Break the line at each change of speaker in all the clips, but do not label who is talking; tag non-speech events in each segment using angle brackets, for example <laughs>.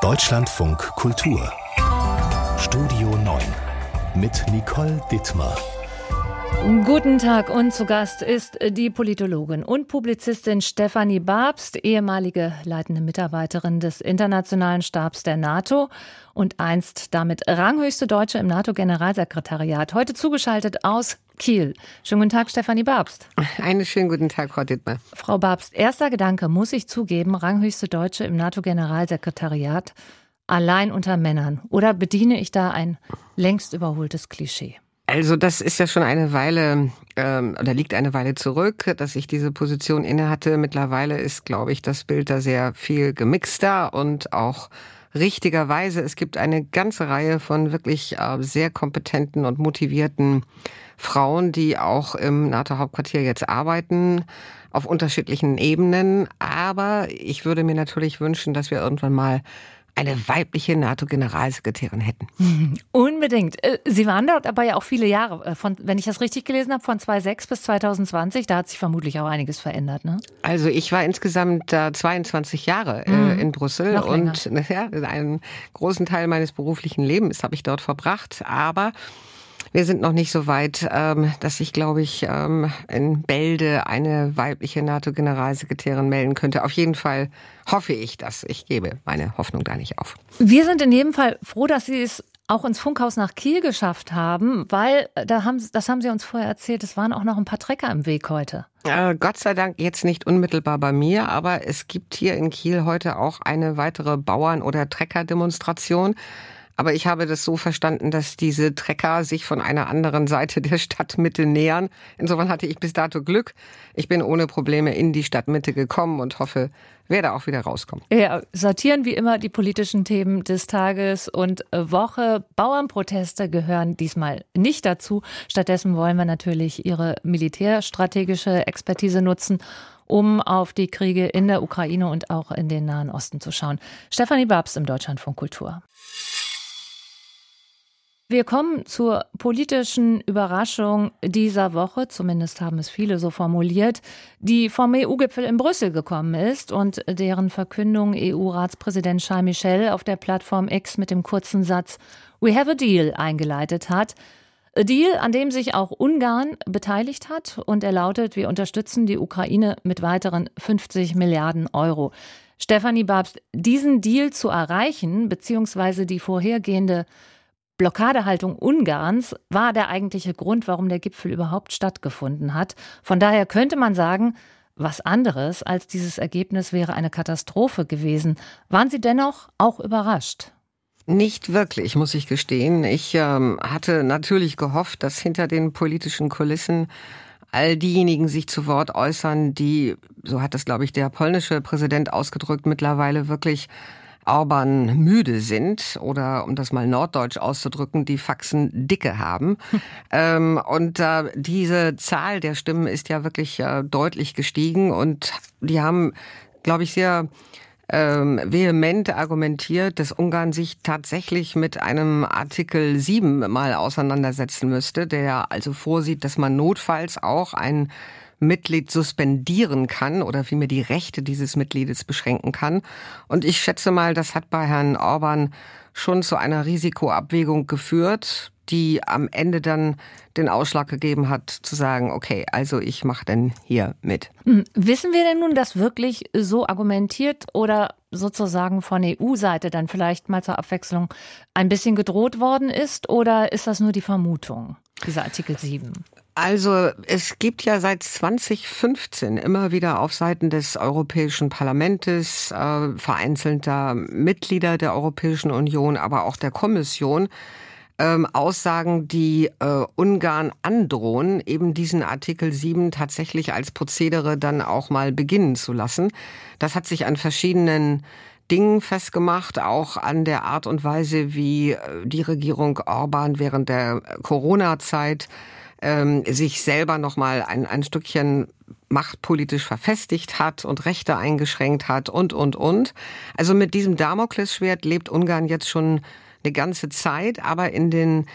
Deutschlandfunk Kultur Studio 9 mit Nicole Dittmar.
Guten Tag und zu Gast ist die Politologin und Publizistin Stefanie Babst, ehemalige leitende Mitarbeiterin des Internationalen Stabs der NATO und einst damit ranghöchste Deutsche im NATO-Generalsekretariat. Heute zugeschaltet aus Kiel. Schönen guten Tag, Stefanie Babst.
Einen schönen guten Tag, Frau Dittmer.
Frau Babst, erster Gedanke, muss ich zugeben, ranghöchste Deutsche im NATO-Generalsekretariat allein unter Männern. Oder bediene ich da ein längst überholtes Klischee?
Also das ist ja schon eine Weile ähm, oder liegt eine Weile zurück, dass ich diese Position innehatte. Mittlerweile ist, glaube ich, das Bild da sehr viel gemixter und auch richtigerweise. Es gibt eine ganze Reihe von wirklich äh, sehr kompetenten und motivierten Frauen, die auch im NATO-Hauptquartier jetzt arbeiten auf unterschiedlichen Ebenen. Aber ich würde mir natürlich wünschen, dass wir irgendwann mal eine weibliche NATO-Generalsekretärin hätten. <laughs>
Unbedingt. Äh, Sie waren dort aber ja auch viele Jahre, äh, von, wenn ich das richtig gelesen habe, von 2006 bis 2020. Da hat sich vermutlich auch einiges verändert. Ne?
Also ich war insgesamt äh, 22 Jahre äh, mhm. in Brüssel
Noch
und <laughs> ja, einen großen Teil meines beruflichen Lebens habe ich dort verbracht. Aber wir sind noch nicht so weit, ähm, dass ich, glaube ich, ähm, in Bälde eine weibliche NATO-Generalsekretärin melden könnte. Auf jeden Fall hoffe ich das. Ich gebe meine Hoffnung da nicht auf.
Wir sind in jedem Fall froh, dass Sie es auch ins Funkhaus nach Kiel geschafft haben, weil da haben, das haben Sie uns vorher erzählt, es waren auch noch ein paar Trecker im Weg heute.
Äh, Gott sei Dank jetzt nicht unmittelbar bei mir, aber es gibt hier in Kiel heute auch eine weitere Bauern- oder Trecker-Demonstration. Aber ich habe das so verstanden, dass diese Trecker sich von einer anderen Seite der Stadtmitte nähern. Insofern hatte ich bis dato Glück. Ich bin ohne Probleme in die Stadtmitte gekommen und hoffe, werde auch wieder rauskommen.
Ja, sortieren wie immer die politischen Themen des Tages und Woche. Bauernproteste gehören diesmal nicht dazu. Stattdessen wollen wir natürlich Ihre militärstrategische Expertise nutzen um auf die Kriege in der Ukraine und auch in den Nahen Osten zu schauen. Stefanie Babs im Deutschlandfunk Kultur. Wir kommen zur politischen Überraschung dieser Woche, zumindest haben es viele so formuliert, die vom EU-Gipfel in Brüssel gekommen ist und deren Verkündung EU-Ratspräsident Charles Michel auf der Plattform X mit dem kurzen Satz We have a deal eingeleitet hat. A Deal, an dem sich auch Ungarn beteiligt hat und er lautet, wir unterstützen die Ukraine mit weiteren 50 Milliarden Euro. Stefanie Babst, diesen Deal zu erreichen, beziehungsweise die vorhergehende Blockadehaltung Ungarns war der eigentliche Grund, warum der Gipfel überhaupt stattgefunden hat. Von daher könnte man sagen, was anderes als dieses Ergebnis wäre eine Katastrophe gewesen. Waren Sie dennoch auch überrascht?
Nicht wirklich, muss ich gestehen. Ich ähm, hatte natürlich gehofft, dass hinter den politischen Kulissen all diejenigen sich zu Wort äußern, die, so hat das, glaube ich, der polnische Präsident ausgedrückt, mittlerweile wirklich Orban müde sind oder um das mal norddeutsch auszudrücken, die Faxen dicke haben. <laughs> ähm, und äh, diese Zahl der Stimmen ist ja wirklich äh, deutlich gestiegen und die haben, glaube ich, sehr ähm, vehement argumentiert, dass Ungarn sich tatsächlich mit einem Artikel 7 mal auseinandersetzen müsste, der also vorsieht, dass man notfalls auch ein Mitglied suspendieren kann oder vielmehr die Rechte dieses Mitgliedes beschränken kann. Und ich schätze mal, das hat bei Herrn Orban schon zu einer Risikoabwägung geführt, die am Ende dann den Ausschlag gegeben hat, zu sagen, okay, also ich mache denn hier mit.
Hm, wissen wir denn nun, dass wirklich so argumentiert oder sozusagen von EU-Seite dann vielleicht mal zur Abwechslung ein bisschen gedroht worden ist oder ist das nur die Vermutung, dieser Artikel 7?
Also es gibt ja seit 2015 immer wieder auf Seiten des Europäischen Parlaments, äh, vereinzelter Mitglieder der Europäischen Union, aber auch der Kommission, ähm, Aussagen, die äh, Ungarn androhen, eben diesen Artikel 7 tatsächlich als Prozedere dann auch mal beginnen zu lassen. Das hat sich an verschiedenen Dingen festgemacht, auch an der Art und Weise, wie äh, die Regierung Orban während der Corona-Zeit ähm, sich selber noch mal ein, ein Stückchen machtpolitisch verfestigt hat und Rechte eingeschränkt hat und, und, und. Also mit diesem Damoklesschwert lebt Ungarn jetzt schon eine ganze Zeit, aber in den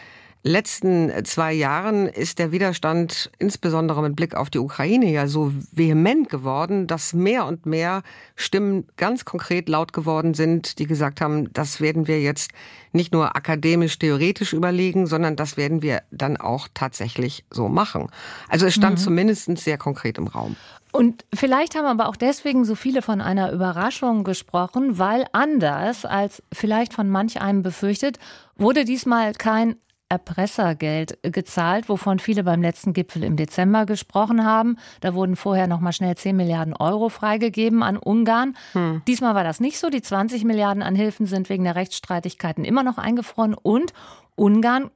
letzten zwei Jahren ist der Widerstand insbesondere mit Blick auf die Ukraine ja so vehement geworden, dass mehr und mehr Stimmen ganz konkret laut geworden sind, die gesagt haben, das werden wir jetzt nicht nur akademisch theoretisch überlegen, sondern das werden wir dann auch tatsächlich so machen. Also es stand mhm. zumindest sehr konkret im Raum.
Und vielleicht haben aber auch deswegen so viele von einer Überraschung gesprochen, weil anders als vielleicht von manch einem befürchtet, wurde diesmal kein Erpressergeld gezahlt, wovon viele beim letzten Gipfel im Dezember gesprochen haben. Da wurden vorher noch mal schnell 10 Milliarden Euro freigegeben an Ungarn. Hm. Diesmal war das nicht so. Die 20 Milliarden an Hilfen sind wegen der Rechtsstreitigkeiten immer noch eingefroren und Ungarn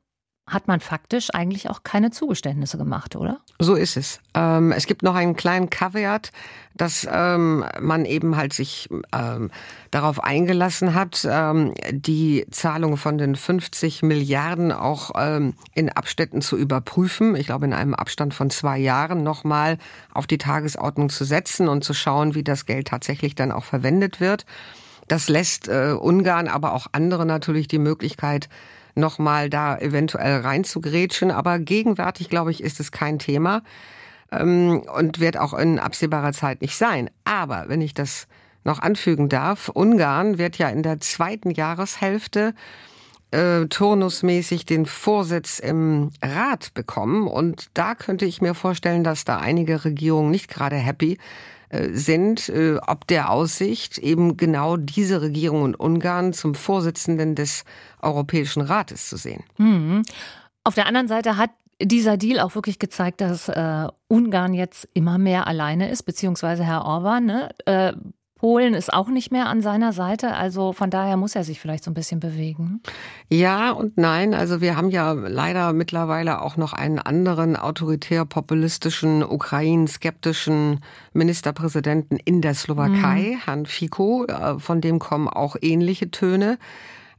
hat man faktisch eigentlich auch keine Zugeständnisse gemacht, oder?
So ist es. Ähm, es gibt noch einen kleinen Kaviat, dass ähm, man eben halt sich ähm, darauf eingelassen hat, ähm, die Zahlung von den 50 Milliarden auch ähm, in Abständen zu überprüfen. Ich glaube, in einem Abstand von zwei Jahren nochmal auf die Tagesordnung zu setzen und zu schauen, wie das Geld tatsächlich dann auch verwendet wird. Das lässt äh, Ungarn, aber auch andere natürlich die Möglichkeit, nochmal da eventuell reinzugrätschen. Aber gegenwärtig, glaube ich, ist es kein Thema ähm, und wird auch in absehbarer Zeit nicht sein. Aber wenn ich das noch anfügen darf, Ungarn wird ja in der zweiten Jahreshälfte äh, turnusmäßig den Vorsitz im Rat bekommen. Und da könnte ich mir vorstellen, dass da einige Regierungen nicht gerade happy sind, äh, ob der Aussicht, eben genau diese Regierung in Ungarn zum Vorsitzenden des Europäischen Rates zu sehen.
Mhm. Auf der anderen Seite hat dieser Deal auch wirklich gezeigt, dass äh, Ungarn jetzt immer mehr alleine ist, beziehungsweise Herr Orban. Ne? Äh, Polen ist auch nicht mehr an seiner Seite, also von daher muss er sich vielleicht so ein bisschen bewegen.
Ja und nein, also wir haben ja leider mittlerweile auch noch einen anderen autoritär-populistischen, ukrain-skeptischen Ministerpräsidenten in der Slowakei, mhm. Herrn Fico, äh, von dem kommen auch ähnliche Töne.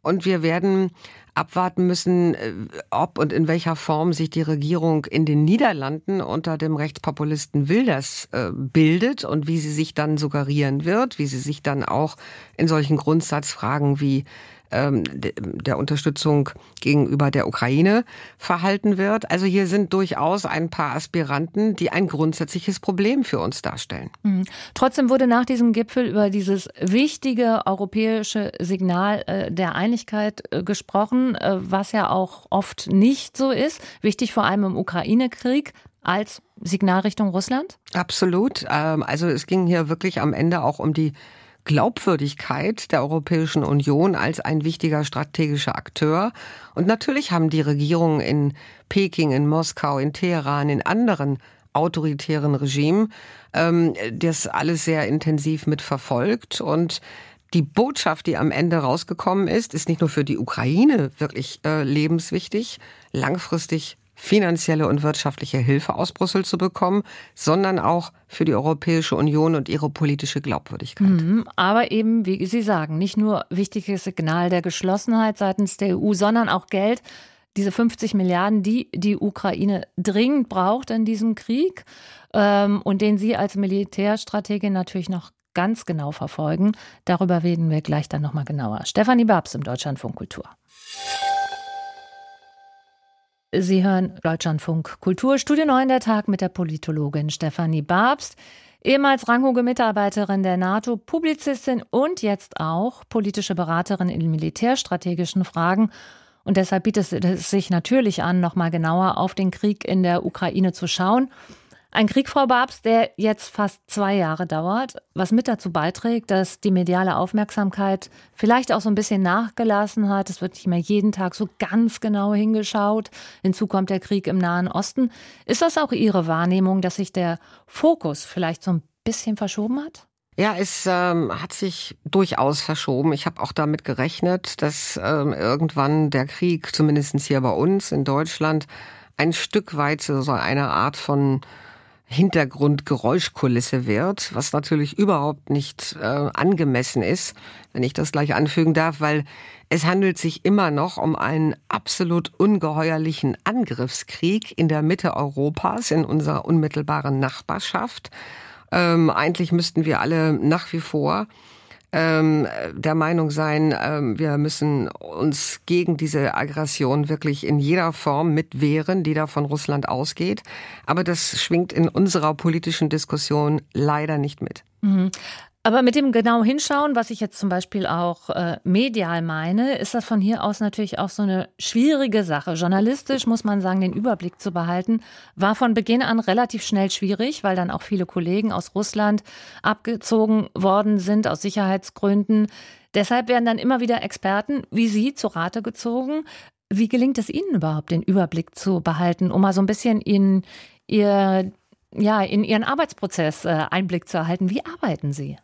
Und wir werden abwarten müssen, äh, ob und in welcher Form sich die Regierung in den Niederlanden unter dem Rechtspopulisten Wilders äh, bildet und wie sie sich dann suggerieren wird, wie sie sich dann auch in solchen Grundsatzfragen wie ähm, der Unterstützung gegenüber der Ukraine verhalten wird. Also hier sind durchaus ein paar Aspiranten, die ein grundsätzliches Problem für uns darstellen.
Mhm. Trotzdem wurde nach diesem Gipfel über dieses wichtige europäische Signal äh, der Einigkeit äh, gesprochen, äh, was ja auch oft nicht so ist. Wichtig vor allem im Ukraine-Krieg als Signal Richtung Russland?
Absolut. Ähm, also es ging hier wirklich am Ende auch um die Glaubwürdigkeit der Europäischen Union als ein wichtiger strategischer Akteur. Und natürlich haben die Regierungen in Peking, in Moskau, in Teheran, in anderen autoritären Regimen ähm, das alles sehr intensiv mitverfolgt und die Botschaft, die am Ende rausgekommen ist, ist nicht nur für die Ukraine wirklich äh, lebenswichtig, langfristig finanzielle und wirtschaftliche Hilfe aus Brüssel zu bekommen, sondern auch für die Europäische Union und ihre politische Glaubwürdigkeit. Mhm,
aber eben, wie Sie sagen, nicht nur wichtiges Signal der Geschlossenheit seitens der EU, sondern auch Geld, diese 50 Milliarden, die die Ukraine dringend braucht in diesem Krieg ähm, und den Sie als Militärstrategin natürlich noch ganz genau verfolgen. Darüber reden wir gleich dann nochmal genauer. Stefanie Babs im Deutschlandfunk Kultur. Sie hören Deutschlandfunk Kultur, Studio 9 der Tag mit der Politologin Stefanie Babst, ehemals ranghohe Mitarbeiterin der NATO, Publizistin und jetzt auch politische Beraterin in militärstrategischen Fragen. Und deshalb bietet es sich natürlich an, nochmal genauer auf den Krieg in der Ukraine zu schauen. Ein Krieg, Frau Babs, der jetzt fast zwei Jahre dauert, was mit dazu beiträgt, dass die mediale Aufmerksamkeit vielleicht auch so ein bisschen nachgelassen hat. Es wird nicht mehr jeden Tag so ganz genau hingeschaut. Hinzu kommt der Krieg im Nahen Osten. Ist das auch Ihre Wahrnehmung, dass sich der Fokus vielleicht so ein bisschen verschoben hat?
Ja, es ähm, hat sich durchaus verschoben. Ich habe auch damit gerechnet, dass ähm, irgendwann der Krieg, zumindest hier bei uns in Deutschland, ein Stück weit so eine Art von Hintergrundgeräuschkulisse wird, was natürlich überhaupt nicht äh, angemessen ist, wenn ich das gleich anfügen darf, weil es handelt sich immer noch um einen absolut ungeheuerlichen Angriffskrieg in der Mitte Europas, in unserer unmittelbaren Nachbarschaft. Ähm, eigentlich müssten wir alle nach wie vor ähm, der Meinung sein, ähm, wir müssen uns gegen diese Aggression wirklich in jeder Form mitwehren, die da von Russland ausgeht. Aber das schwingt in unserer politischen Diskussion leider nicht mit.
Mhm. Aber mit dem genau hinschauen, was ich jetzt zum Beispiel auch äh, medial meine, ist das von hier aus natürlich auch so eine schwierige Sache. Journalistisch muss man sagen, den Überblick zu behalten, war von Beginn an relativ schnell schwierig, weil dann auch viele Kollegen aus Russland abgezogen worden sind aus Sicherheitsgründen. Deshalb werden dann immer wieder Experten wie Sie zu Rate gezogen. Wie gelingt es Ihnen überhaupt, den Überblick zu behalten, um mal so ein bisschen in Ihr ja, in Ihren Arbeitsprozess äh, Einblick zu erhalten. Wie arbeiten Sie?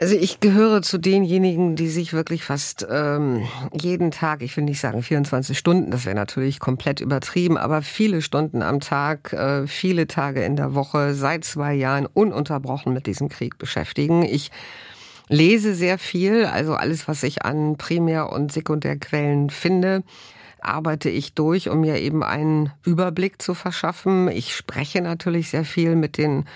Also ich gehöre zu denjenigen, die sich wirklich fast ähm, jeden Tag, ich will nicht sagen 24 Stunden, das wäre natürlich komplett übertrieben, aber viele Stunden am Tag, äh, viele Tage in der Woche, seit zwei Jahren ununterbrochen mit diesem Krieg beschäftigen. Ich lese sehr viel, also alles, was ich an Primär- und Sekundärquellen finde arbeite ich durch, um mir eben einen Überblick zu verschaffen. Ich spreche natürlich sehr viel mit den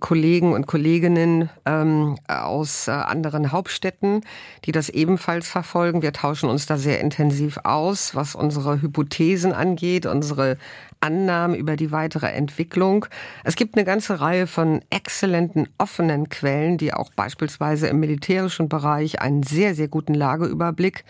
Kollegen und Kolleginnen ähm, aus äh, anderen Hauptstädten, die das ebenfalls verfolgen. Wir tauschen uns da sehr intensiv aus, was unsere Hypothesen angeht, unsere Annahmen über die weitere Entwicklung. Es gibt eine ganze Reihe von exzellenten offenen Quellen, die auch beispielsweise im militärischen Bereich einen sehr, sehr guten Lageüberblick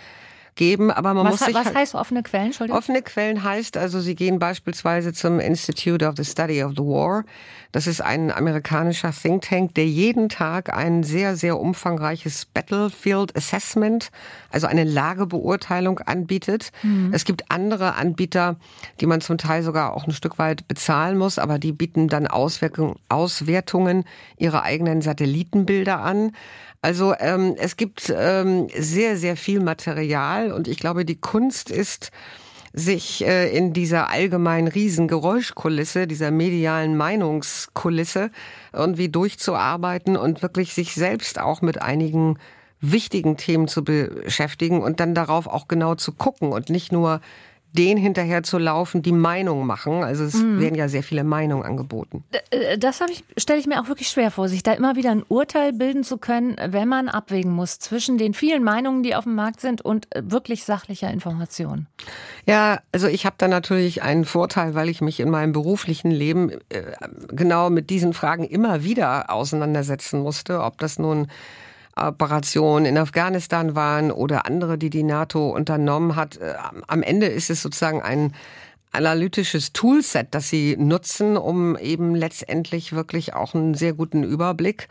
geben, aber man
was,
muss sich
was
halt
heißt offene Quellen? Entschuldigung.
Offene Quellen heißt also, Sie gehen beispielsweise zum Institute of the Study of the War. Das ist ein amerikanischer Think Tank, der jeden Tag ein sehr, sehr umfangreiches Battlefield Assessment, also eine Lagebeurteilung anbietet. Mhm. Es gibt andere Anbieter, die man zum Teil sogar auch ein Stück weit bezahlen muss, aber die bieten dann Auswirkungen, Auswertungen ihrer eigenen Satellitenbilder an. Also ähm, es gibt ähm, sehr, sehr viel Material und ich glaube, die Kunst ist, sich äh, in dieser allgemeinen Riesengeräuschkulisse, dieser medialen Meinungskulisse irgendwie durchzuarbeiten und wirklich sich selbst auch mit einigen wichtigen Themen zu beschäftigen und dann darauf auch genau zu gucken und nicht nur den hinterher zu laufen, die Meinung machen. Also es mhm. werden ja sehr viele Meinungen angeboten.
Äh, das ich, stelle ich mir auch wirklich schwer vor, sich da immer wieder ein Urteil bilden zu können, wenn man abwägen muss zwischen den vielen Meinungen, die auf dem Markt sind und äh, wirklich sachlicher Information.
Ja, also ich habe da natürlich einen Vorteil, weil ich mich in meinem beruflichen Leben äh, genau mit diesen Fragen immer wieder auseinandersetzen musste, ob das nun Operationen in Afghanistan waren oder andere, die die NATO unternommen hat. Äh, am Ende ist es sozusagen ein analytisches Toolset, das sie nutzen, um eben letztendlich wirklich auch einen sehr guten Überblick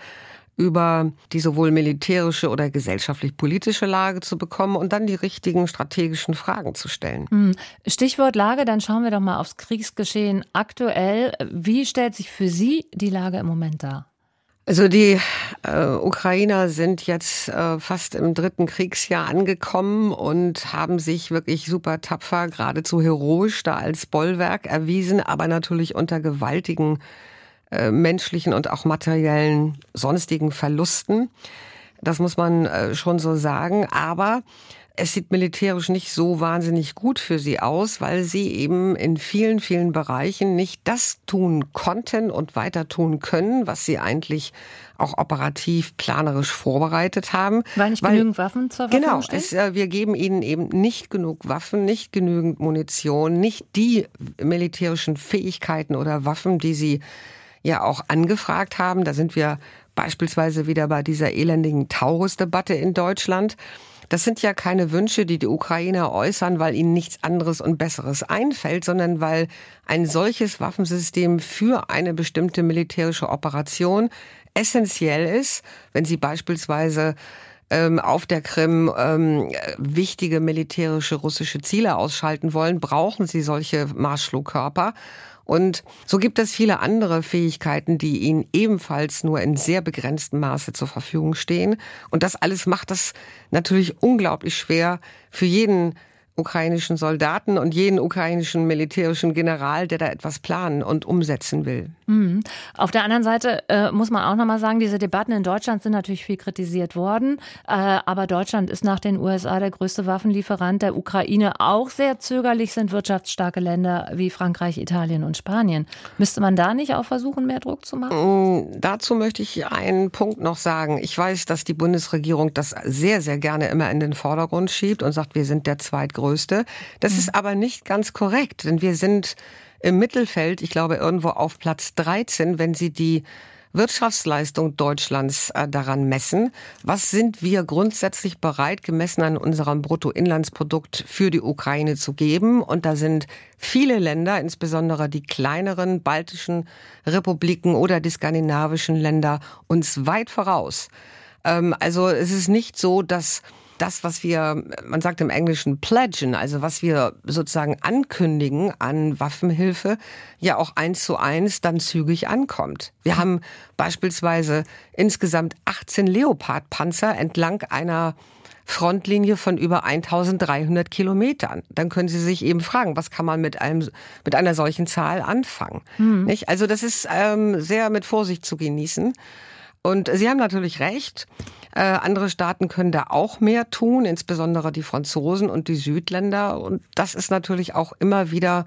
über die sowohl militärische oder gesellschaftlich-politische Lage zu bekommen und dann die richtigen strategischen Fragen zu stellen. Hm.
Stichwort Lage, dann schauen wir doch mal aufs Kriegsgeschehen aktuell. Wie stellt sich für Sie die Lage im Moment dar?
Also die äh, Ukrainer sind jetzt äh, fast im dritten Kriegsjahr angekommen und haben sich wirklich super tapfer, geradezu heroisch da als Bollwerk erwiesen, aber natürlich unter gewaltigen äh, menschlichen und auch materiellen sonstigen Verlusten. Das muss man äh, schon so sagen. Aber es sieht militärisch nicht so wahnsinnig gut für sie aus, weil sie eben in vielen, vielen Bereichen nicht das tun konnten und weiter tun können, was sie eigentlich auch operativ planerisch vorbereitet haben.
Weil nicht weil, genügend Waffen zur Verfügung
genau,
stehen?
Genau, wir geben ihnen eben nicht genug Waffen, nicht genügend Munition, nicht die militärischen Fähigkeiten oder Waffen, die sie ja auch angefragt haben. Da sind wir beispielsweise wieder bei dieser elendigen Taurus-Debatte in Deutschland. Das sind ja keine Wünsche, die die Ukrainer äußern, weil ihnen nichts anderes und Besseres einfällt, sondern weil ein solches Waffensystem für eine bestimmte militärische Operation essentiell ist, wenn sie beispielsweise ähm, auf der Krim ähm, wichtige militärische russische Ziele ausschalten wollen, brauchen sie solche Marschflugkörper. Und so gibt es viele andere Fähigkeiten, die ihnen ebenfalls nur in sehr begrenztem Maße zur Verfügung stehen. Und das alles macht das natürlich unglaublich schwer für jeden ukrainischen Soldaten und jeden ukrainischen militärischen General, der da etwas planen und umsetzen will.
Mhm. Auf der anderen Seite äh, muss man auch noch mal sagen, diese Debatten in Deutschland sind natürlich viel kritisiert worden, äh, aber Deutschland ist nach den USA der größte Waffenlieferant der Ukraine. Auch sehr zögerlich sind wirtschaftsstarke Länder wie Frankreich, Italien und Spanien. Müsste man da nicht auch versuchen, mehr Druck zu machen?
Mm, dazu möchte ich einen Punkt noch sagen. Ich weiß, dass die Bundesregierung das sehr, sehr gerne immer in den Vordergrund schiebt und sagt, wir sind der zweitgrößte größte. Das mhm. ist aber nicht ganz korrekt, denn wir sind im Mittelfeld, ich glaube irgendwo auf Platz 13, wenn Sie die Wirtschaftsleistung Deutschlands äh, daran messen. Was sind wir grundsätzlich bereit, gemessen an unserem Bruttoinlandsprodukt für die Ukraine zu geben? Und da sind viele Länder, insbesondere die kleineren baltischen Republiken oder die skandinavischen Länder, uns weit voraus. Ähm, also es ist nicht so, dass das, was wir, man sagt im Englischen pledgen, also was wir sozusagen ankündigen an Waffenhilfe, ja auch eins zu eins dann zügig ankommt. Wir haben beispielsweise insgesamt 18 Leopard-Panzer entlang einer Frontlinie von über 1300 Kilometern. Dann können Sie sich eben fragen, was kann man mit einem, mit einer solchen Zahl anfangen? Mhm. Nicht? Also das ist ähm, sehr mit Vorsicht zu genießen. Und Sie haben natürlich recht. Äh, andere Staaten können da auch mehr tun, insbesondere die Franzosen und die Südländer. Und das ist natürlich auch immer wieder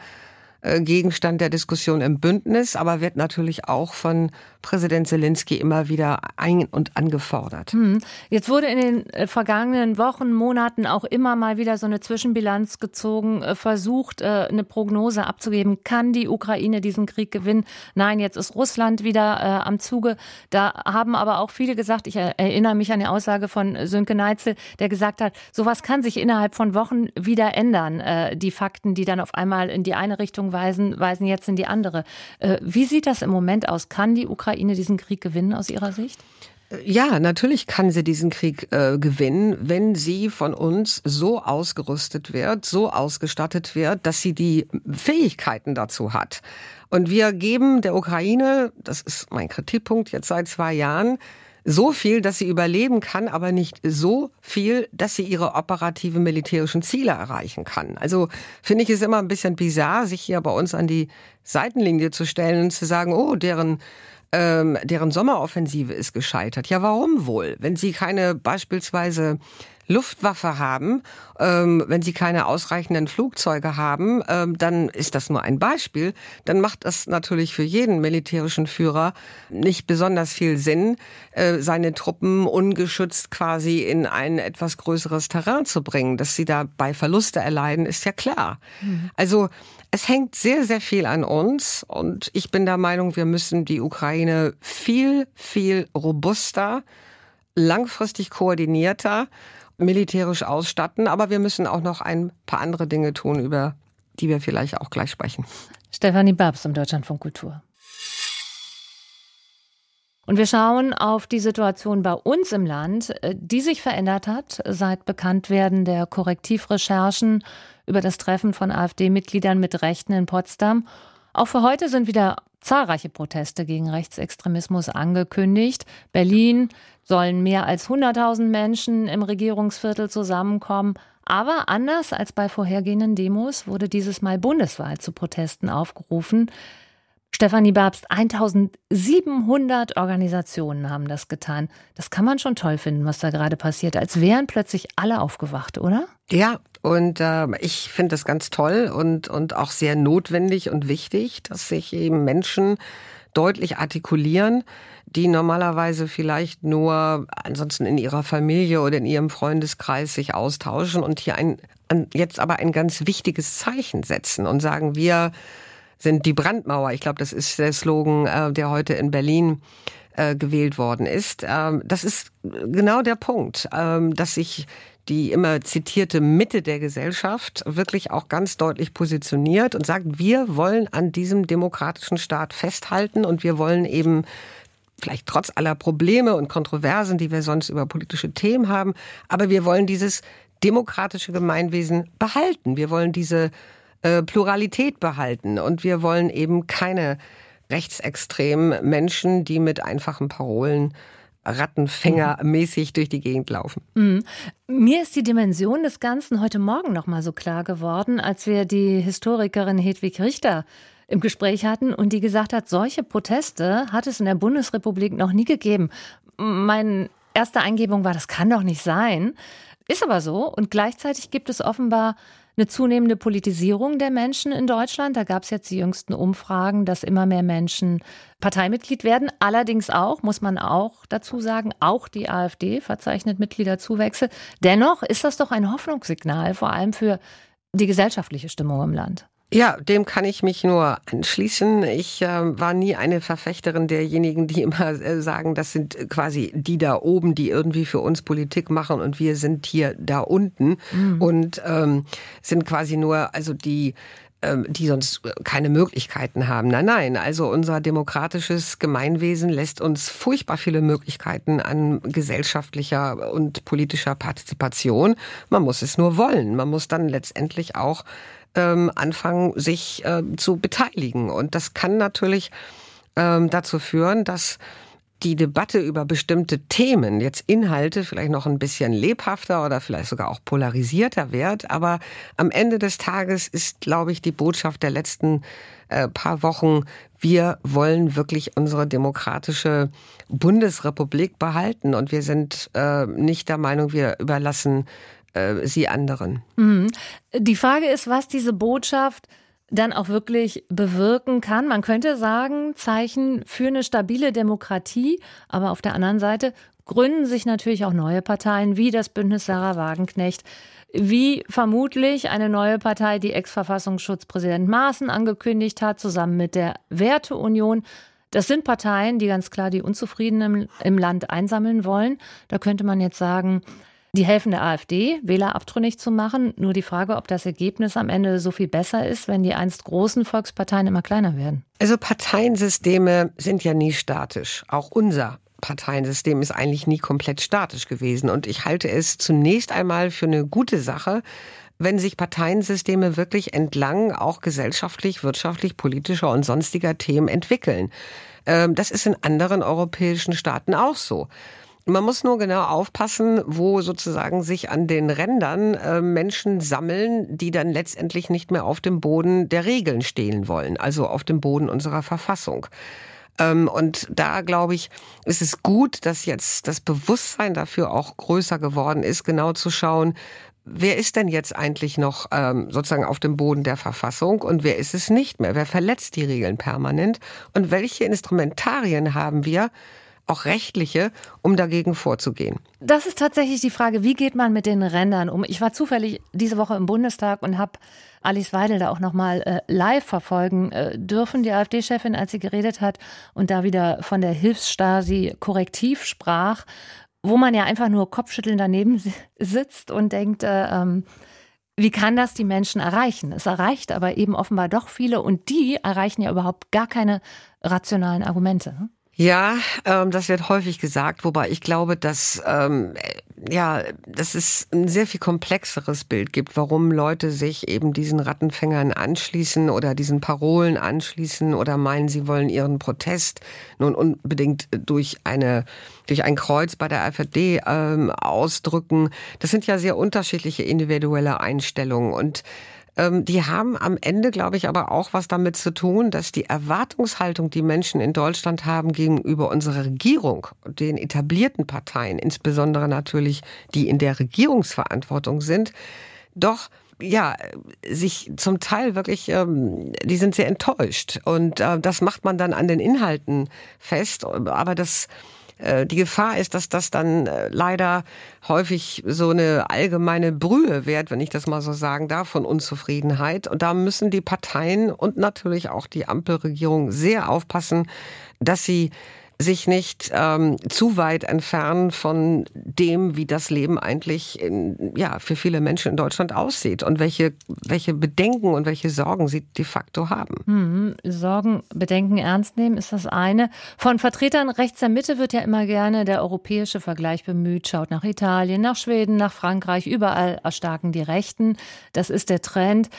Gegenstand der Diskussion im Bündnis, aber wird natürlich auch von Präsident Zelensky immer wieder ein- und angefordert. Hm.
Jetzt wurde in den äh, vergangenen Wochen, Monaten auch immer mal wieder so eine Zwischenbilanz gezogen, äh, versucht, eine Prognose abzugeben. Kann die Ukraine diesen Krieg gewinnen? Nein, jetzt ist Russland wieder äh, am Zuge. Da haben aber auch viele gesagt, ich erinnere mich an die Aussage von Sönke Neitzel, der gesagt hat, sowas kann sich innerhalb von Wochen wieder ändern. Äh, die Fakten, die dann auf einmal in die eine Richtung weisen, weisen jetzt in die andere. Äh, wie sieht das im Moment aus? Kann die Ukraine diesen Krieg gewinnen aus Ihrer Sicht?
Ja, natürlich kann sie diesen Krieg äh, gewinnen, wenn sie von uns so ausgerüstet wird, so ausgestattet wird, dass sie die Fähigkeiten dazu hat. Und wir geben der Ukraine, das ist mein Kritikpunkt jetzt seit zwei Jahren, so viel, dass sie überleben kann, aber nicht so viel, dass sie ihre operativen militärischen Ziele erreichen kann. Also finde ich es immer ein bisschen bizarr, sich hier bei uns an die Seitenlinie zu stellen und zu sagen, oh, deren ähm, deren Sommeroffensive ist gescheitert. Ja, warum wohl? Wenn sie keine beispielsweise Luftwaffe haben, ähm, wenn sie keine ausreichenden Flugzeuge haben, ähm, dann ist das nur ein Beispiel. Dann macht das natürlich für jeden militärischen Führer nicht besonders viel Sinn, äh, seine Truppen ungeschützt quasi in ein etwas größeres Terrain zu bringen. Dass sie dabei Verluste erleiden, ist ja klar. Mhm. Also es hängt sehr, sehr viel an uns und ich bin der Meinung, wir müssen die Ukraine viel, viel robuster, langfristig koordinierter militärisch ausstatten, aber wir müssen auch noch ein paar andere Dinge tun, über die wir vielleicht auch gleich sprechen.
Stefanie Babs im Deutschlandfunk Kultur. Und wir schauen auf die Situation bei uns im Land, die sich verändert hat seit Bekanntwerden der Korrektivrecherchen über das Treffen von AfD-Mitgliedern mit Rechten in Potsdam. Auch für heute sind wieder zahlreiche Proteste gegen Rechtsextremismus angekündigt. Berlin sollen mehr als 100.000 Menschen im Regierungsviertel zusammenkommen. Aber anders als bei vorhergehenden Demos wurde dieses Mal bundesweit zu Protesten aufgerufen. Stefanie Babst, 1700 Organisationen haben das getan. Das kann man schon toll finden, was da gerade passiert, als wären plötzlich alle aufgewacht, oder?
Ja, und äh, ich finde das ganz toll und, und auch sehr notwendig und wichtig, dass sich eben Menschen deutlich artikulieren, die normalerweise vielleicht nur ansonsten in ihrer Familie oder in ihrem Freundeskreis sich austauschen und hier ein, jetzt aber ein ganz wichtiges Zeichen setzen und sagen, wir sind die Brandmauer. Ich glaube, das ist der Slogan, äh, der heute in Berlin äh, gewählt worden ist. Ähm, das ist genau der Punkt, ähm, dass sich die immer zitierte Mitte der Gesellschaft wirklich auch ganz deutlich positioniert und sagt, wir wollen an diesem demokratischen Staat festhalten und wir wollen eben vielleicht trotz aller Probleme und Kontroversen, die wir sonst über politische Themen haben, aber wir wollen dieses demokratische Gemeinwesen behalten. Wir wollen diese äh, Pluralität behalten und wir wollen eben keine rechtsextremen Menschen, die mit einfachen Parolen Rattenfängermäßig durch die Gegend laufen.
Mhm. Mir ist die Dimension des Ganzen heute Morgen noch mal so klar geworden, als wir die Historikerin Hedwig Richter im Gespräch hatten und die gesagt hat, solche Proteste hat es in der Bundesrepublik noch nie gegeben. Meine erste Eingebung war, das kann doch nicht sein. Ist aber so. Und gleichzeitig gibt es offenbar eine zunehmende Politisierung der Menschen in Deutschland. Da gab es jetzt die jüngsten Umfragen, dass immer mehr Menschen Parteimitglied werden. Allerdings auch, muss man auch dazu sagen, auch die AfD verzeichnet Mitgliederzuwächse. Dennoch ist das doch ein Hoffnungssignal, vor allem für die gesellschaftliche Stimmung im Land.
Ja, dem kann ich mich nur anschließen. Ich äh, war nie eine Verfechterin derjenigen, die immer äh, sagen, das sind quasi die da oben, die irgendwie für uns Politik machen und wir sind hier da unten mhm. und ähm, sind quasi nur, also die ähm, die sonst keine Möglichkeiten haben. Nein, nein, also unser demokratisches Gemeinwesen lässt uns furchtbar viele Möglichkeiten an gesellschaftlicher und politischer Partizipation. Man muss es nur wollen. Man muss dann letztendlich auch ähm, anfangen, sich äh, zu beteiligen. Und das kann natürlich ähm, dazu führen, dass die Debatte über bestimmte Themen, jetzt Inhalte vielleicht noch ein bisschen lebhafter oder vielleicht sogar auch polarisierter wird. Aber am Ende des Tages ist, glaube ich, die Botschaft der letzten äh, paar Wochen, wir wollen wirklich unsere demokratische Bundesrepublik behalten und wir sind äh, nicht der Meinung, wir überlassen äh, sie anderen.
Mhm. Die Frage ist, was diese Botschaft dann auch wirklich bewirken kann. Man könnte sagen, Zeichen für eine stabile Demokratie, aber auf der anderen Seite gründen sich natürlich auch neue Parteien wie das Bündnis Sarah Wagenknecht, wie vermutlich eine neue Partei, die Ex-Verfassungsschutzpräsident Maaßen angekündigt hat, zusammen mit der Werteunion. Das sind Parteien, die ganz klar die Unzufriedenen im, im Land einsammeln wollen. Da könnte man jetzt sagen, die helfen der AfD, Wähler abtrünnig zu machen. Nur die Frage, ob das Ergebnis am Ende so viel besser ist, wenn die einst großen Volksparteien immer kleiner werden.
Also Parteiensysteme sind ja nie statisch. Auch unser Parteiensystem ist eigentlich nie komplett statisch gewesen. Und ich halte es zunächst einmal für eine gute Sache, wenn sich Parteiensysteme wirklich entlang auch gesellschaftlich, wirtschaftlich, politischer und sonstiger Themen entwickeln. Ähm, das ist in anderen europäischen Staaten auch so. Man muss nur genau aufpassen, wo sozusagen sich an den Rändern äh, Menschen sammeln, die dann letztendlich nicht mehr auf dem Boden der Regeln stehen wollen, also auf dem Boden unserer Verfassung. Ähm, und da glaube ich, ist es gut, dass jetzt das Bewusstsein dafür auch größer geworden ist, genau zu schauen, wer ist denn jetzt eigentlich noch ähm, sozusagen auf dem Boden der Verfassung und wer ist es nicht mehr? Wer verletzt die Regeln permanent? Und welche Instrumentarien haben wir, auch rechtliche, um dagegen vorzugehen?
Das ist tatsächlich die Frage, wie geht man mit den Rändern um? Ich war zufällig diese Woche im Bundestag und habe Alice Weidel da auch nochmal äh, live verfolgen äh, dürfen, die AfD-Chefin, als sie geredet hat und da wieder von der Hilfsstasi korrektiv sprach, wo man ja einfach nur kopfschüttelnd daneben sitzt und denkt, äh, ähm, wie kann das die Menschen erreichen? Es erreicht aber eben offenbar doch viele und die erreichen ja überhaupt gar keine rationalen Argumente. Ne?
Ja, ähm, das wird häufig gesagt, wobei ich glaube, dass ähm, ja, dass es ein sehr viel komplexeres Bild gibt, warum Leute sich eben diesen Rattenfängern anschließen oder diesen Parolen anschließen oder meinen, sie wollen ihren Protest nun unbedingt durch eine durch ein Kreuz bei der AfD ähm, ausdrücken. Das sind ja sehr unterschiedliche individuelle Einstellungen und die haben am Ende, glaube ich, aber auch was damit zu tun, dass die Erwartungshaltung, die Menschen in Deutschland haben gegenüber unserer Regierung, den etablierten Parteien, insbesondere natürlich die in der Regierungsverantwortung sind, doch ja, sich zum Teil wirklich, ähm, die sind sehr enttäuscht. Und äh, das macht man dann an den Inhalten fest. Aber das die Gefahr ist, dass das dann äh, leider häufig so eine allgemeine Brühe wird, wenn ich das mal so sagen darf, von Unzufriedenheit. Und da müssen die Parteien und natürlich auch die Ampelregierung sehr aufpassen, dass sie sich nicht ähm, zu weit entfernen von dem, wie das Leben eigentlich in, ja, für viele Menschen in Deutschland aussieht und welche, welche Bedenken und welche Sorgen sie de facto haben.
Mhm. Sorgen, Bedenken ernst nehmen ist das eine. Von Vertretern rechts der Mitte wird ja immer gerne der europäische Vergleich bemüht. Schaut nach Italien, nach Schweden, nach Frankreich. Überall erstarken die Rechten. Das ist der Trend.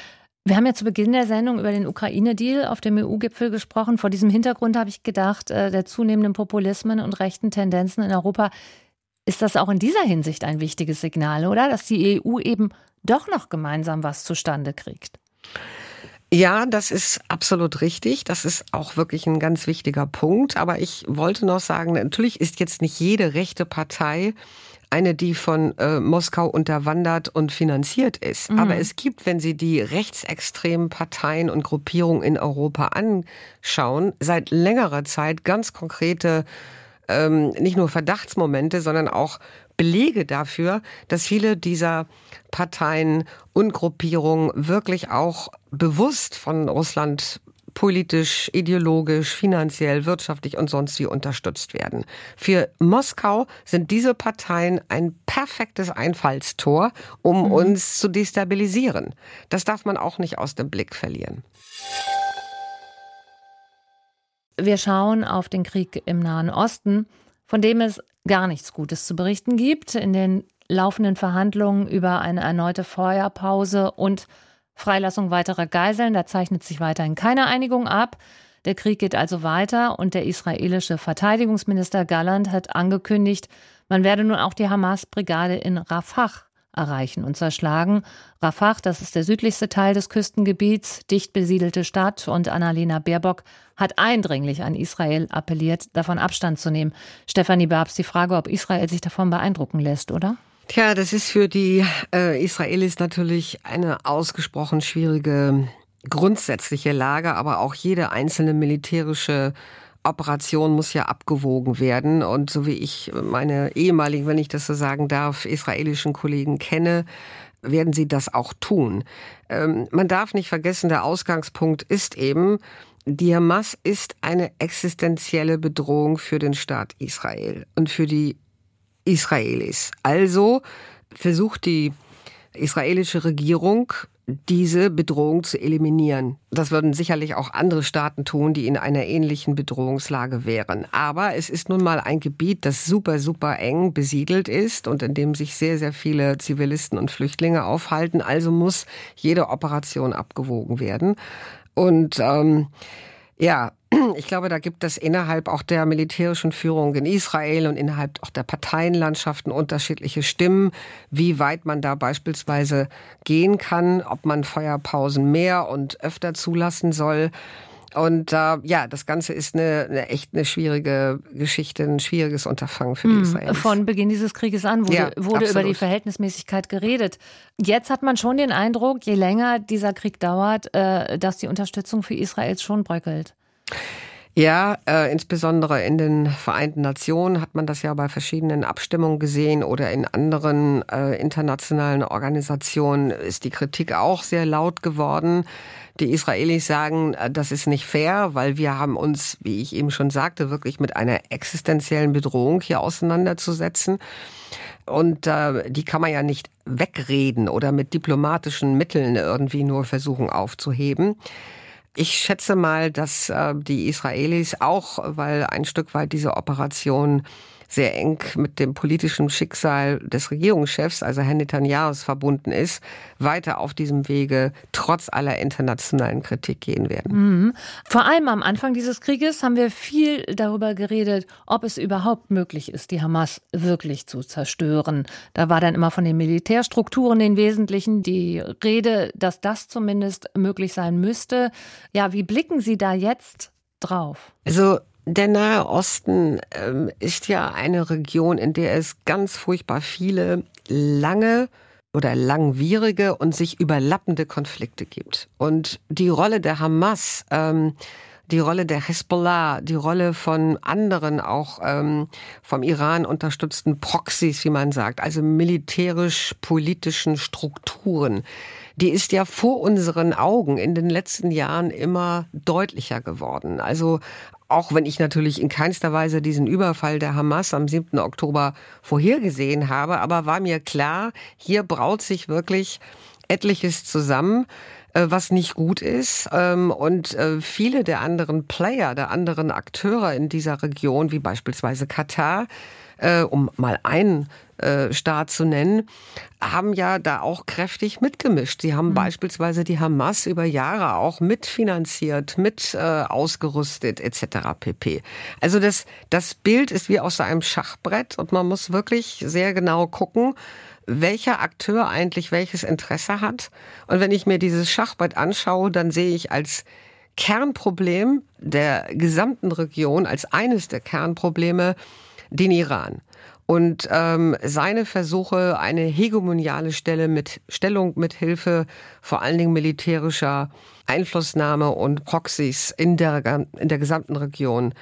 Wir haben ja zu Beginn der Sendung über den Ukraine-Deal auf dem EU-Gipfel gesprochen. Vor diesem Hintergrund habe ich gedacht, äh, der zunehmenden Populismen und rechten Tendenzen in Europa ist das auch in dieser Hinsicht ein wichtiges Signal, oder? Dass die EU eben doch noch gemeinsam was zustande kriegt.
Ja, das ist absolut richtig. Das ist auch wirklich ein ganz wichtiger Punkt. Aber ich wollte noch sagen, natürlich ist jetzt nicht jede rechte Partei eine, die von äh, Moskau unterwandert und finanziert ist. Mhm. Aber es gibt, wenn Sie die rechtsextremen Parteien und Gruppierungen in Europa anschauen, seit längerer Zeit ganz konkrete ähm, nicht nur Verdachtsmomente, sondern auch Belege dafür, dass viele dieser Parteien und Gruppierungen wirklich auch bewusst von Russland politisch, ideologisch, finanziell, wirtschaftlich und sonst wie unterstützt werden. Für Moskau sind diese Parteien ein perfektes Einfallstor, um mhm. uns zu destabilisieren. Das darf man auch nicht aus dem Blick verlieren.
Wir schauen auf den Krieg im Nahen Osten, von dem es gar nichts Gutes zu berichten gibt. In den laufenden Verhandlungen über eine erneute Feuerpause und Freilassung weiterer Geiseln. Da zeichnet sich weiterhin keine Einigung ab. Der Krieg geht also weiter und der israelische Verteidigungsminister Galland hat angekündigt, man werde nun auch die Hamas-Brigade in Rafah erreichen und zerschlagen. Rafah, das ist der südlichste Teil des Küstengebiets, dicht besiedelte Stadt und Annalena Baerbock hat eindringlich an Israel appelliert, davon Abstand zu nehmen. Stefanie Babs, die Frage, ob Israel sich davon beeindrucken lässt, oder?
Tja, das ist für die äh, Israelis natürlich eine ausgesprochen schwierige grundsätzliche Lage, aber auch jede einzelne militärische Operation muss ja abgewogen werden. Und so wie ich meine ehemaligen, wenn ich das so sagen darf, israelischen Kollegen kenne, werden sie das auch tun. Ähm, man darf nicht vergessen, der Ausgangspunkt ist eben, die Hamas ist eine existenzielle Bedrohung für den Staat Israel und für die Israelis. Also versucht die israelische Regierung, diese Bedrohung zu eliminieren. Das würden sicherlich auch andere Staaten tun, die in einer ähnlichen Bedrohungslage wären. Aber es ist nun mal ein Gebiet, das super, super eng besiedelt ist und in dem sich sehr, sehr viele Zivilisten und Flüchtlinge aufhalten. Also muss jede Operation abgewogen werden. Und ähm, ja, ich glaube, da gibt es innerhalb auch der militärischen Führung in Israel und innerhalb auch der Parteienlandschaften unterschiedliche Stimmen, wie weit man da beispielsweise gehen kann, ob man Feuerpausen mehr und öfter zulassen soll. Und äh, ja, das Ganze ist eine, eine echt eine schwierige Geschichte, ein schwieriges Unterfangen für die hm, Israelis.
Von Beginn dieses Krieges an wurde, ja, wurde über die Verhältnismäßigkeit geredet. Jetzt hat man schon den Eindruck, je länger dieser Krieg dauert, äh, dass die Unterstützung für Israels schon bröckelt.
Ja, äh, insbesondere in den Vereinten Nationen hat man das ja bei verschiedenen Abstimmungen gesehen oder in anderen äh, internationalen Organisationen ist die Kritik auch sehr laut geworden. Die Israelis sagen, äh, das ist nicht fair, weil wir haben uns, wie ich eben schon sagte, wirklich mit einer existenziellen Bedrohung hier auseinanderzusetzen. Und äh, die kann man ja nicht wegreden oder mit diplomatischen Mitteln irgendwie nur versuchen aufzuheben. Ich schätze mal, dass äh, die Israelis auch, weil ein Stück weit diese Operation sehr eng mit dem politischen Schicksal des Regierungschefs, also Herrn Netanyahu, verbunden ist, weiter auf diesem Wege trotz aller internationalen Kritik gehen werden.
Mhm. Vor allem am Anfang dieses Krieges haben wir viel darüber geredet, ob es überhaupt möglich ist, die Hamas wirklich zu zerstören. Da war dann immer von den Militärstrukturen im Wesentlichen die Rede, dass das zumindest möglich sein müsste. Ja, wie blicken Sie da jetzt drauf?
Also der Nahe Osten ähm, ist ja eine Region, in der es ganz furchtbar viele lange oder langwierige und sich überlappende Konflikte gibt. Und die Rolle der Hamas, ähm, die Rolle der Hezbollah, die Rolle von anderen auch ähm, vom Iran unterstützten Proxys, wie man sagt, also militärisch-politischen Strukturen, die ist ja vor unseren Augen in den letzten Jahren immer deutlicher geworden. Also auch wenn ich natürlich in keinster Weise diesen Überfall der Hamas am 7. Oktober vorhergesehen habe, aber war mir klar, hier braut sich wirklich etliches zusammen äh, was nicht gut ist. Ähm, und äh, viele der anderen Player, der anderen Akteure in dieser Region, wie beispielsweise Katar, äh, um mal einen äh, Staat zu nennen, haben ja da auch kräftig mitgemischt. Sie haben mhm. beispielsweise die Hamas über Jahre auch mitfinanziert, mit äh, ausgerüstet etc. pp. Also das, das Bild ist wie aus einem Schachbrett und man muss wirklich sehr genau gucken, welcher Akteur eigentlich welches Interesse hat. Und wenn ich mir dieses Schachbrett anschaue, dann sehe ich als Kernproblem der gesamten Region, als eines der Kernprobleme, den Iran und ähm, seine Versuche, eine hegemoniale Stelle mit Stellung mit Hilfe vor allen Dingen militärischer Einflussnahme und Proxys in der, in der gesamten Region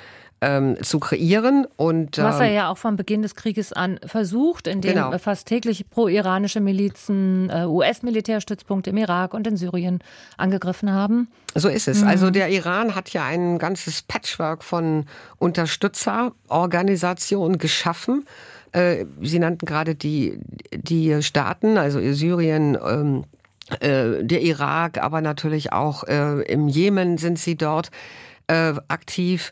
ähm, zu kreieren. Und,
ähm, Was er ähm, ja auch von Beginn des Krieges an versucht, indem genau. fast täglich pro-iranische Milizen äh, US-Militärstützpunkte im Irak und in Syrien angegriffen haben.
So ist es. Mhm. Also der Iran hat ja ein ganzes Patchwork von Unterstützerorganisationen geschaffen. Äh, Sie nannten gerade die, die Staaten, also Syrien, ähm, äh, der Irak, aber natürlich auch äh, im Jemen sind sie dort äh, aktiv.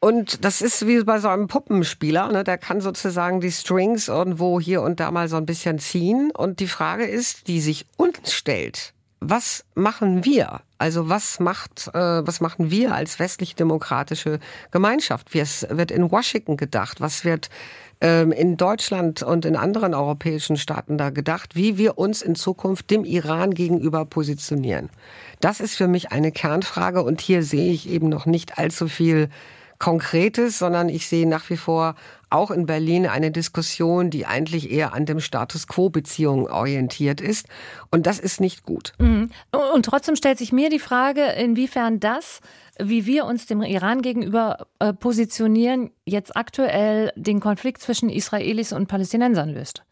Und das ist wie bei so einem Puppenspieler, ne? der kann sozusagen die Strings irgendwo hier und da mal so ein bisschen ziehen. Und die Frage ist, die sich uns stellt, was machen wir? Also was macht, äh, was machen wir als westlich-demokratische Gemeinschaft? Wie es wird in Washington gedacht? Was wird ähm, in Deutschland und in anderen europäischen Staaten da gedacht, wie wir uns in Zukunft dem Iran gegenüber positionieren? Das ist für mich eine Kernfrage und hier sehe ich eben noch nicht allzu viel Konkretes, sondern ich sehe nach wie vor auch in Berlin eine Diskussion, die eigentlich eher an dem Status quo-Beziehungen orientiert ist. Und das ist nicht gut.
Mhm. Und trotzdem stellt sich mir die Frage, inwiefern das, wie wir uns dem Iran gegenüber äh, positionieren, jetzt aktuell den Konflikt zwischen Israelis und Palästinensern löst.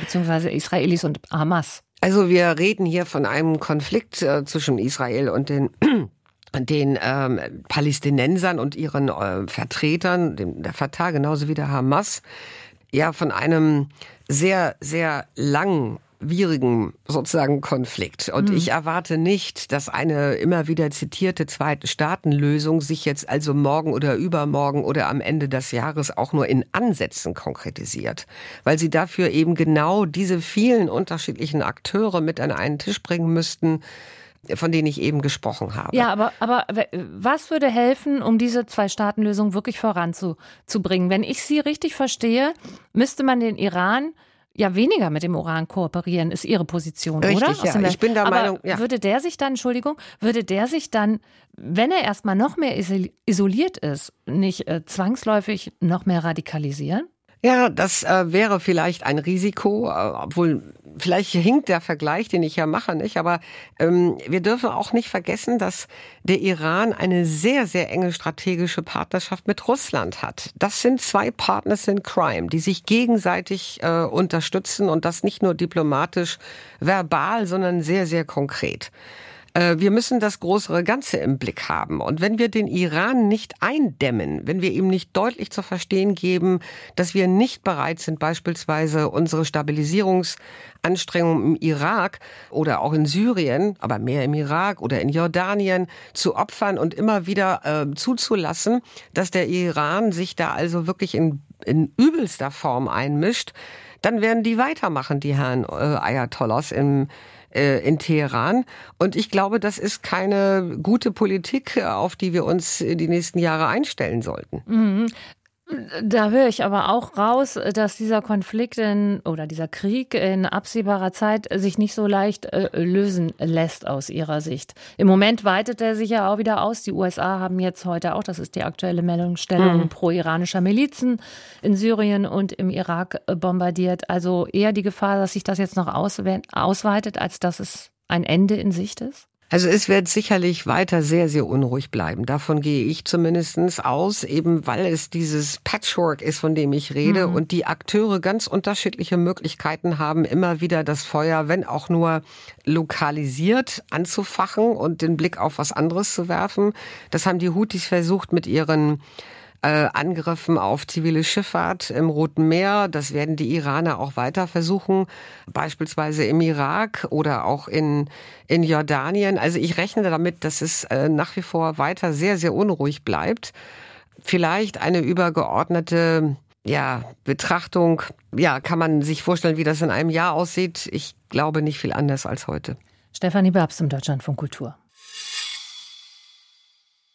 Beziehungsweise Israelis und Hamas.
Also wir reden hier von einem Konflikt äh, zwischen Israel und den den ähm, Palästinensern und ihren äh, Vertretern, dem, der Fatah genauso wie der Hamas, ja von einem sehr, sehr langwierigen sozusagen Konflikt. Und mhm. ich erwarte nicht, dass eine immer wieder zitierte zweite Staatenlösung sich jetzt also morgen oder übermorgen oder am Ende des Jahres auch nur in Ansätzen konkretisiert, weil sie dafür eben genau diese vielen unterschiedlichen Akteure mit an einen Tisch bringen müssten, von denen ich eben gesprochen habe.
Ja, aber, aber was würde helfen, um diese Zwei-Staaten-Lösung wirklich voranzubringen? Wenn ich Sie richtig verstehe, müsste man den Iran ja weniger mit dem Iran kooperieren, ist Ihre Position,
Richtig,
oder?
Ja. Ich bin der
aber
Meinung, ja.
würde der sich dann, Entschuldigung, würde der sich dann, wenn er erstmal noch mehr isoliert ist, nicht äh, zwangsläufig noch mehr radikalisieren?
Ja, das äh, wäre vielleicht ein Risiko, äh, obwohl vielleicht hinkt der Vergleich, den ich ja mache, nicht? Aber ähm, wir dürfen auch nicht vergessen, dass der Iran eine sehr, sehr enge strategische Partnerschaft mit Russland hat. Das sind zwei Partners in Crime, die sich gegenseitig äh, unterstützen und das nicht nur diplomatisch, verbal, sondern sehr, sehr konkret. Äh, wir müssen das größere Ganze im Blick haben. Und wenn wir den Iran nicht eindämmen, wenn wir ihm nicht deutlich zu verstehen geben, dass wir nicht bereit sind, beispielsweise unsere Stabilisierungsanstrengungen im Irak oder auch in Syrien, aber mehr im Irak oder in Jordanien zu opfern und immer wieder äh, zuzulassen, dass der Iran sich da also wirklich in, in übelster Form einmischt, dann werden die weitermachen, die Herren äh, Ayatollahs im äh, in Teheran. Und ich glaube, das ist keine gute Politik, auf die wir uns die nächsten Jahre einstellen sollten.
Mhm. Da höre ich aber auch raus, dass dieser Konflikt in, oder dieser Krieg in absehbarer Zeit sich nicht so leicht äh, lösen lässt aus Ihrer Sicht. Im Moment weitet er sich ja auch wieder aus. Die USA haben jetzt heute auch, das ist die aktuelle Meldungsstellung, mhm. pro-iranischer Milizen in Syrien und im Irak äh, bombardiert. Also eher die Gefahr, dass sich das jetzt noch ausweitet, als dass es ein Ende in Sicht ist?
Also es wird sicherlich weiter sehr, sehr unruhig bleiben. Davon gehe ich zumindestens aus, eben weil es dieses Patchwork ist, von dem ich rede mhm. und die Akteure ganz unterschiedliche Möglichkeiten haben, immer wieder das Feuer, wenn auch nur lokalisiert anzufachen und den Blick auf was anderes zu werfen. Das haben die Houthis versucht mit ihren äh, Angriffen auf zivile Schifffahrt im Roten Meer. Das werden die Iraner auch weiter versuchen, beispielsweise im Irak oder auch in, in Jordanien. Also ich rechne damit, dass es äh, nach wie vor weiter sehr, sehr unruhig bleibt. Vielleicht eine übergeordnete ja, Betrachtung, ja, kann man sich vorstellen, wie das in einem Jahr aussieht. Ich glaube nicht viel anders als heute.
Stefanie Babst im Deutschlandfunk Kultur.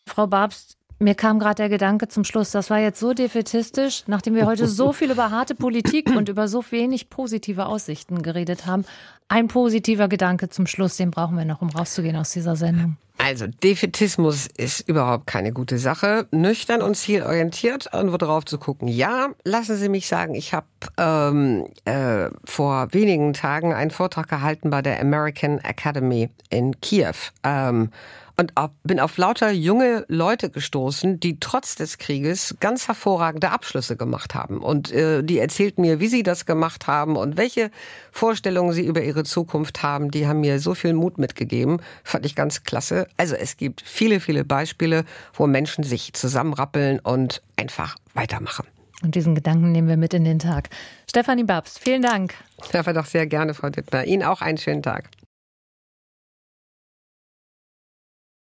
Frau Babst, mir kam gerade der Gedanke zum Schluss, das war jetzt so defetistisch, nachdem wir heute so viel über harte Politik und über so wenig positive Aussichten geredet haben. Ein positiver Gedanke zum Schluss, den brauchen wir noch, um rauszugehen aus dieser Sendung.
Also Defetismus ist überhaupt keine gute Sache. Nüchtern und zielorientiert irgendwo drauf zu gucken. Ja, lassen Sie mich sagen, ich habe ähm, äh, vor wenigen Tagen einen Vortrag gehalten bei der American Academy in Kiew. Ähm, und bin auf lauter junge Leute gestoßen, die trotz des Krieges ganz hervorragende Abschlüsse gemacht haben. Und äh, die erzählten mir, wie sie das gemacht haben und welche Vorstellungen sie über ihre Zukunft haben. Die haben mir so viel Mut mitgegeben. Fand ich ganz klasse. Also es gibt viele, viele Beispiele, wo Menschen sich zusammenrappeln und einfach weitermachen.
Und diesen Gedanken nehmen wir mit in den Tag. Stefanie Babst, vielen Dank.
Das war doch sehr gerne, Frau Dittmer. Ihnen auch einen schönen Tag.